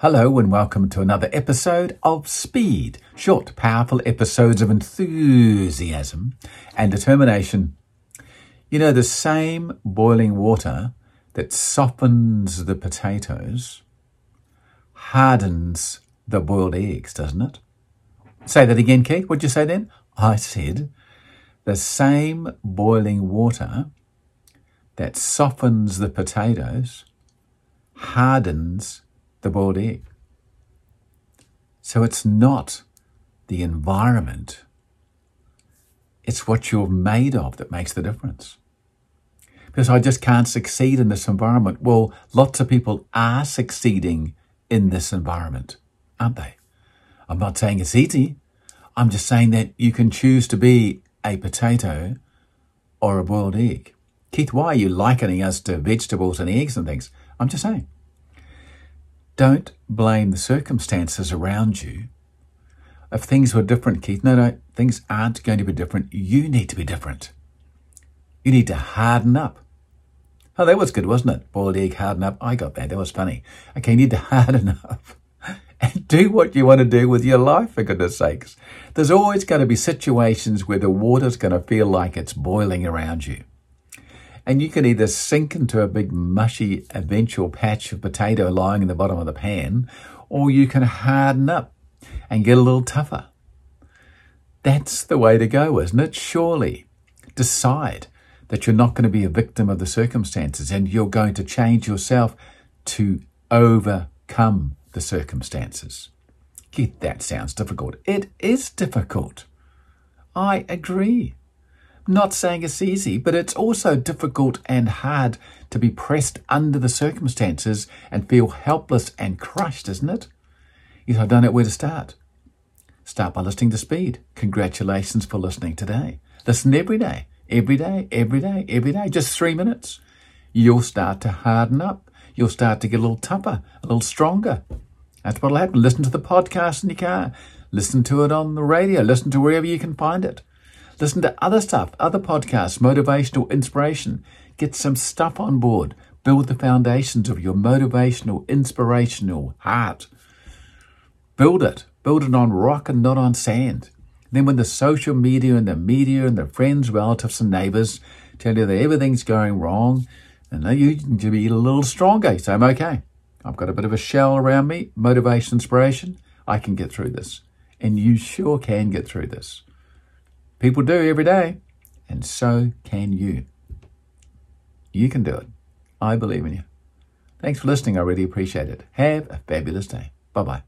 Hello and welcome to another episode of Speed, short, powerful episodes of enthusiasm and determination. You know, the same boiling water that softens the potatoes hardens the boiled eggs, doesn't it? Say that again, Keith. What'd you say then? I said the same boiling water that softens the potatoes hardens the boiled egg. So it's not the environment, it's what you're made of that makes the difference. Because I just can't succeed in this environment. Well, lots of people are succeeding in this environment, aren't they? I'm not saying it's easy. I'm just saying that you can choose to be a potato or a boiled egg. Keith, why are you likening us to vegetables and eggs and things? I'm just saying. Don't blame the circumstances around you. If things were different, Keith, no, no, things aren't going to be different. You need to be different. You need to harden up. Oh, that was good, wasn't it? Boiled egg, harden up. I got that. That was funny. Okay, you need to harden up and do what you want to do with your life, for goodness sakes. There's always going to be situations where the water's going to feel like it's boiling around you. And you can either sink into a big mushy eventual patch of potato lying in the bottom of the pan, or you can harden up and get a little tougher. That's the way to go, isn't it? Surely. Decide that you're not going to be a victim of the circumstances and you're going to change yourself to overcome the circumstances. Keith, that sounds difficult. It is difficult. I agree. Not saying it's easy, but it's also difficult and hard to be pressed under the circumstances and feel helpless and crushed, isn't it? Yes, I don't know where to start. Start by listening to Speed. Congratulations for listening today. Listen every day, every day, every day, every day, just three minutes. You'll start to harden up. You'll start to get a little tougher, a little stronger. That's what'll happen. Listen to the podcast in your car. Listen to it on the radio. Listen to wherever you can find it. Listen to other stuff, other podcasts, motivational inspiration. Get some stuff on board. Build the foundations of your motivational, inspirational heart. Build it. Build it on rock and not on sand. Then when the social media and the media and the friends, relatives and neighbors tell you that everything's going wrong, and that you need to be a little stronger. Say, I'm okay. I've got a bit of a shell around me, motivation, inspiration. I can get through this. And you sure can get through this. People do every day, and so can you. You can do it. I believe in you. Thanks for listening. I really appreciate it. Have a fabulous day. Bye bye.